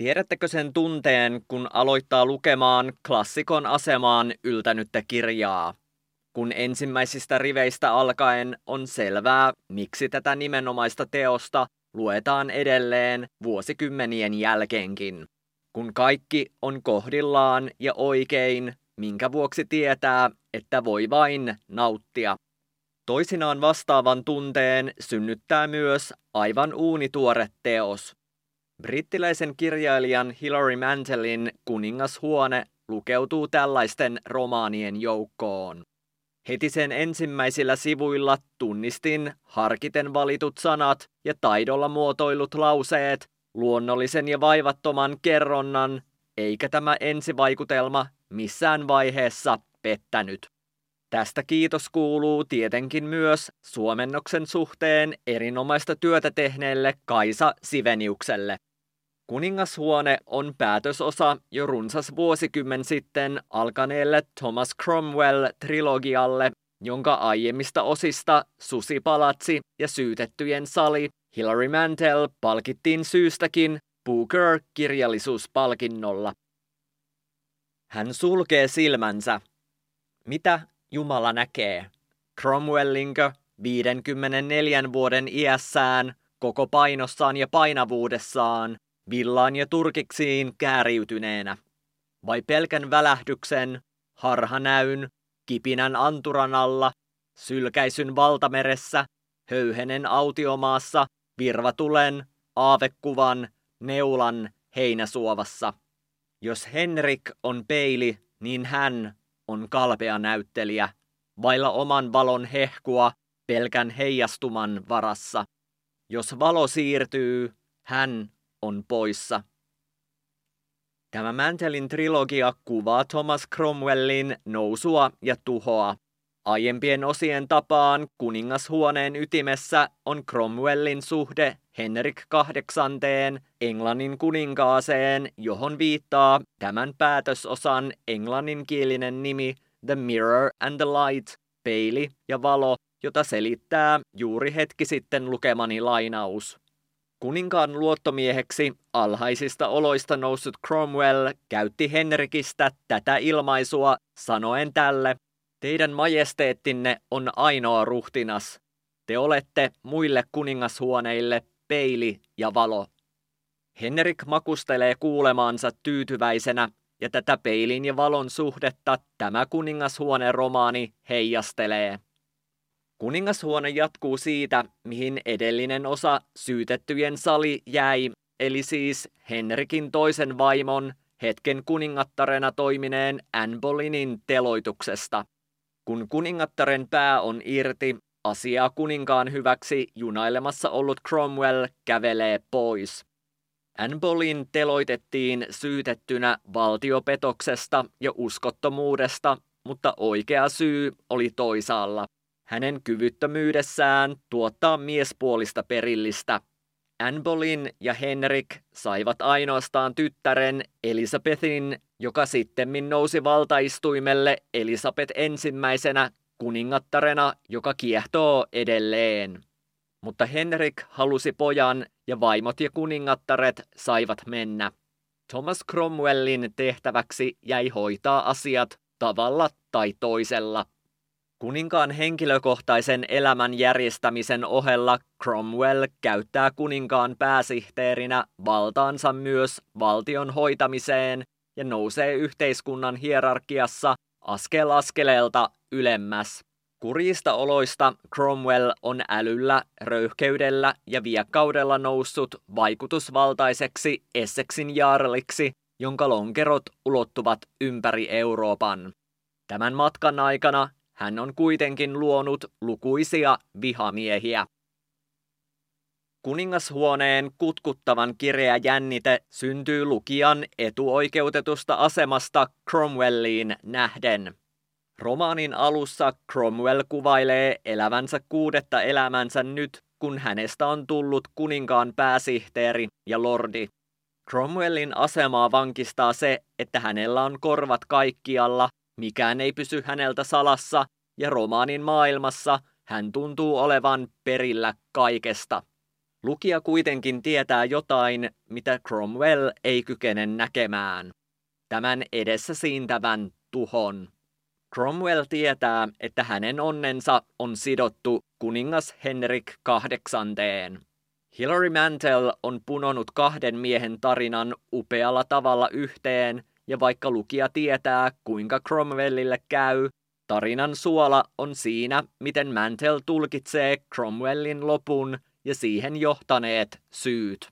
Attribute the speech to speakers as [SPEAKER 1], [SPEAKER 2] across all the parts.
[SPEAKER 1] Tiedättekö sen tunteen, kun aloittaa lukemaan klassikon asemaan yltänyttä kirjaa? Kun ensimmäisistä riveistä alkaen on selvää, miksi tätä nimenomaista teosta luetaan edelleen vuosikymmenien jälkeenkin. Kun kaikki on kohdillaan ja oikein, minkä vuoksi tietää, että voi vain nauttia. Toisinaan vastaavan tunteen synnyttää myös aivan uunituore teos. Brittiläisen kirjailijan Hilary Mantellin Kuningashuone lukeutuu tällaisten romaanien joukkoon. Heti sen ensimmäisillä sivuilla tunnistin harkiten valitut sanat ja taidolla muotoilut lauseet, luonnollisen ja vaivattoman kerronnan, eikä tämä ensivaikutelma missään vaiheessa pettänyt. Tästä kiitos kuuluu tietenkin myös suomennoksen suhteen erinomaista työtä tehneelle Kaisa Siveniukselle. Kuningashuone on päätösosa jo runsas vuosikymmen sitten alkaneelle Thomas Cromwell-trilogialle, jonka aiemmista osista Susipalatsi ja Syytettyjen sali Hilary Mantel palkittiin syystäkin Booker-kirjallisuuspalkinnolla. Hän sulkee silmänsä. Mitä Jumala näkee? Cromwellinkö 54 vuoden iässään, koko painossaan ja painavuudessaan, villaan ja turkiksiin kääriytyneenä? Vai pelkän välähdyksen, harhanäyn, kipinän anturan alla, sylkäisyn valtameressä, höyhenen autiomaassa, virvatulen, aavekuvan, neulan heinäsuovassa? Jos Henrik on peili, niin hän on kalpea näyttelijä, vailla oman valon hehkua pelkän heijastuman varassa. Jos valo siirtyy, hän on poissa. Tämä Mantelin trilogia kuvaa Thomas Cromwellin nousua ja tuhoa. Aiempien osien tapaan kuningashuoneen ytimessä on Cromwellin suhde Henrik VIII Englannin kuninkaaseen, johon viittaa tämän päätösosan englanninkielinen nimi The Mirror and the Light, peili ja valo, jota selittää juuri hetki sitten lukemani lainaus. Kuninkaan luottomieheksi alhaisista oloista noussut Cromwell käytti Henrikistä tätä ilmaisua sanoen tälle, Teidän majesteettinne on ainoa ruhtinas. Te olette muille kuningashuoneille peili ja valo. Henrik makustelee kuulemaansa tyytyväisenä, ja tätä peilin ja valon suhdetta tämä kuningashuone romaani heijastelee. Kuningashuone jatkuu siitä, mihin edellinen osa syytettyjen sali jäi, eli siis Henrikin toisen vaimon, hetken kuningattarena toimineen Anne Boleynin teloituksesta. Kun kuningattaren pää on irti, asiaa kuninkaan hyväksi junailemassa ollut Cromwell kävelee pois. Anne Boleyn teloitettiin syytettynä valtiopetoksesta ja uskottomuudesta, mutta oikea syy oli toisaalla – hänen kyvyttömyydessään tuottaa miespuolista perillistä. Anne Boleyn ja Henrik saivat ainoastaan tyttären Elisabethin, joka sittemmin nousi valtaistuimelle Elisabeth ensimmäisenä kuningattarena, joka kiehtoo edelleen. Mutta Henrik halusi pojan ja vaimot ja kuningattaret saivat mennä. Thomas Cromwellin tehtäväksi jäi hoitaa asiat tavalla tai toisella. Kuninkaan henkilökohtaisen elämän järjestämisen ohella Cromwell käyttää kuninkaan pääsihteerinä valtaansa myös valtion hoitamiseen ja nousee yhteiskunnan hierarkiassa askel askeleelta ylemmäs. Kurjista oloista Cromwell on älyllä, röyhkeydellä ja viekkaudella noussut vaikutusvaltaiseksi Essexin jaarliksi, jonka lonkerot ulottuvat ympäri Euroopan. Tämän matkan aikana hän on kuitenkin luonut lukuisia vihamiehiä. Kuningashuoneen kutkuttavan kireä jännite syntyy lukijan etuoikeutetusta asemasta Cromwelliin nähden. Romaanin alussa Cromwell kuvailee elävänsä kuudetta elämänsä nyt, kun hänestä on tullut kuninkaan pääsihteeri ja lordi. Cromwellin asemaa vankistaa se, että hänellä on korvat kaikkialla Mikään ei pysy häneltä salassa, ja romaanin maailmassa hän tuntuu olevan perillä kaikesta. Lukija kuitenkin tietää jotain, mitä Cromwell ei kykene näkemään. Tämän edessä siintävän tuhon. Cromwell tietää, että hänen onnensa on sidottu kuningas Henrik kahdeksanteen. Hilary Mantel on punonut kahden miehen tarinan upealla tavalla yhteen, ja vaikka lukija tietää, kuinka Cromwellille käy, tarinan suola on siinä, miten Mantel tulkitsee Cromwellin lopun ja siihen johtaneet syyt.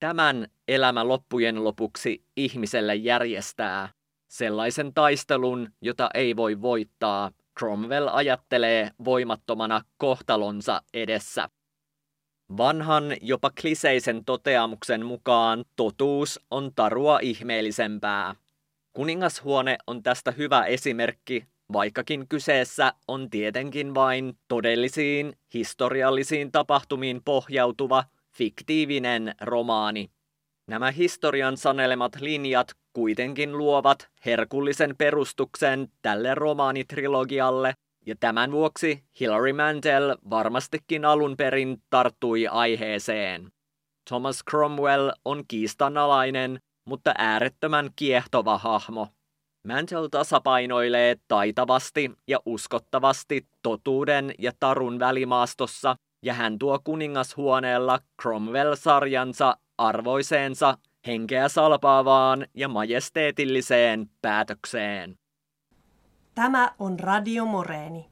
[SPEAKER 1] Tämän elämä loppujen lopuksi ihmiselle järjestää. Sellaisen taistelun, jota ei voi voittaa, Cromwell ajattelee voimattomana kohtalonsa edessä. Vanhan, jopa kliseisen toteamuksen mukaan totuus on tarua ihmeellisempää. Kuningashuone on tästä hyvä esimerkki, vaikkakin kyseessä on tietenkin vain todellisiin historiallisiin tapahtumiin pohjautuva fiktiivinen romaani. Nämä historian sanelemat linjat kuitenkin luovat herkullisen perustuksen tälle romaanitrilogialle, ja tämän vuoksi Hilary Mantel varmastikin alun perin tarttui aiheeseen. Thomas Cromwell on kiistanalainen, mutta äärettömän kiehtova hahmo. Mantel tasapainoilee taitavasti ja uskottavasti totuuden ja tarun välimaastossa, ja hän tuo kuningashuoneella Cromwell-sarjansa arvoiseensa, henkeä salpaavaan ja majesteetilliseen päätökseen.
[SPEAKER 2] Tämä on Radio Moreeni.